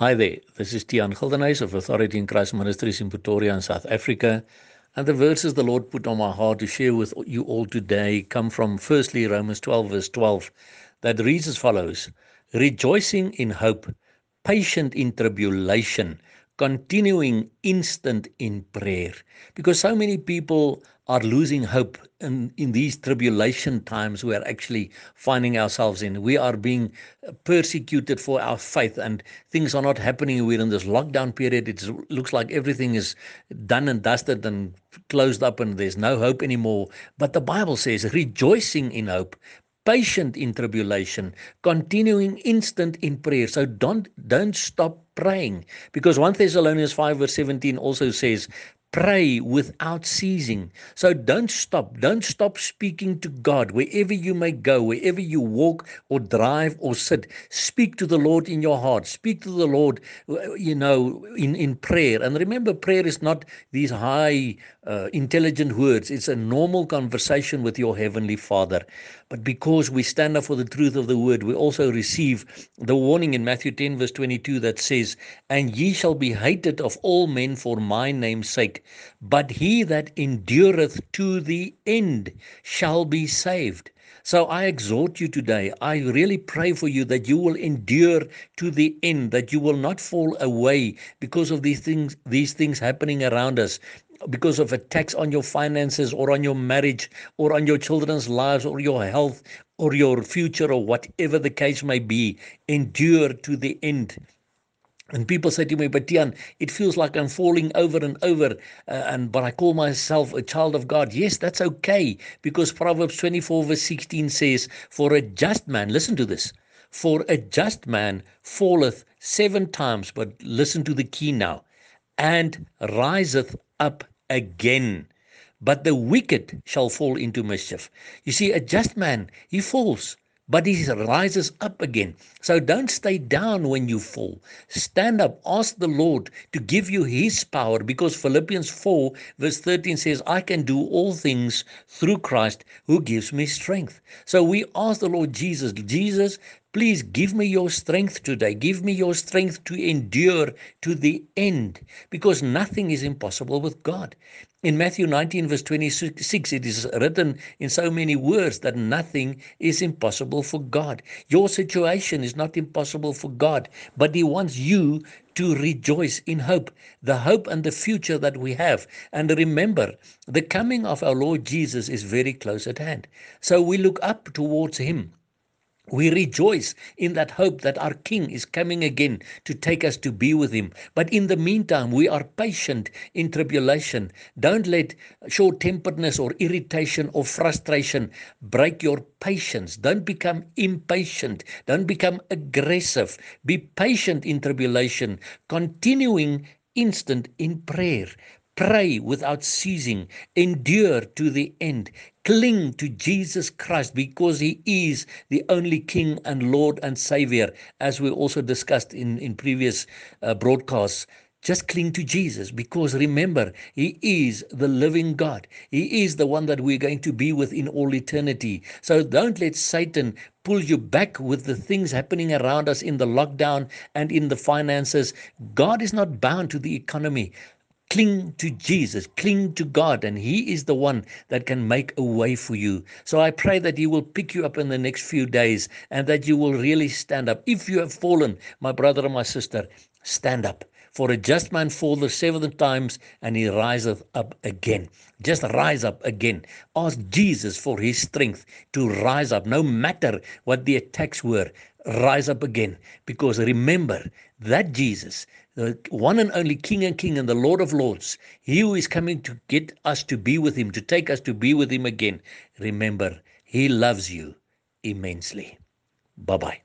Hi there, this is Tian Gildenhuys of Authority in Christ Ministries in Pretoria in South Africa. And the verses the Lord put on my heart to share with you all today come from firstly Romans 12, verse 12, that reads as follows Rejoicing in hope, patient in tribulation, continuing instant in prayer because so many people are losing hope in in these tribulation times. We are actually finding ourselves in. We are being persecuted for our faith and things are not happening. We're in this lockdown period. It looks like everything is done and dusted and closed up and there's no hope anymore. But the bible says rejoicing in hope patient in tribulation, continuing instant in prayer. So don't don't stop praying. Because 1 Thessalonians 5 verse 17 also says pray without ceasing. So don't stop. Don't stop speaking to God wherever you may go, wherever you walk or drive or sit. Speak to the Lord in your heart. Speak to the Lord, you know, in, in prayer. And remember, prayer is not these high, uh, intelligent words, it's a normal conversation with your Heavenly Father. But because we stand up for the truth of the word, we also receive the warning in Matthew 10, verse 22 that says, And ye shall be hated of all men for my name's sake but he that endureth to the end shall be saved. So I exhort you today. I really pray for you that you will endure to the end, that you will not fall away because of these things, these things happening around us, because of attacks on your finances or on your marriage or on your children's lives or your health or your future or whatever the case may be. Endure to the end. And people say to me, but Tian, it feels like I'm falling over and over, uh, and but I call myself a child of God. Yes, that's okay, because Proverbs 24, verse 16 says, For a just man, listen to this, for a just man falleth seven times, but listen to the key now, and riseth up again. But the wicked shall fall into mischief. You see, a just man, he falls but he rises up again. So don't stay down when you fall. Stand up. Ask the Lord to give you his power because Philippians 4, verse 13 says, I can do all things through Christ who gives me strength. So we ask the Lord Jesus, Jesus, Please give me your strength today. Give me your strength to endure to the end because nothing is impossible with God. In Matthew 19, verse 26, it is written in so many words that nothing is impossible for God. Your situation is not impossible for God, but He wants you to rejoice in hope, the hope and the future that we have. And remember, the coming of our Lord Jesus is very close at hand. So we look up towards Him. We rejoice in that hope that our King is coming again to take us to be with Him. But in the meantime, we are patient in tribulation. Don't let short temperedness or irritation or frustration break your patience. Don't become impatient. Don't become aggressive. Be patient in tribulation, continuing instant in prayer. Pray without ceasing. Endure to the end. Cling to Jesus Christ because He is the only King and Lord and Savior, as we also discussed in, in previous uh, broadcasts. Just cling to Jesus because remember, He is the living God. He is the one that we're going to be with in all eternity. So don't let Satan pull you back with the things happening around us in the lockdown and in the finances. God is not bound to the economy. Cling to Jesus, cling to God, and He is the one that can make a way for you. So I pray that He will pick you up in the next few days and that you will really stand up. If you have fallen, my brother and my sister, stand up. For a just man falleth seven times and he riseth up again. Just rise up again. Ask Jesus for his strength to rise up, no matter what the attacks were. Rise up again. Because remember that Jesus, the one and only King and King and the Lord of Lords, he who is coming to get us to be with him, to take us to be with him again, remember, he loves you immensely. Bye bye.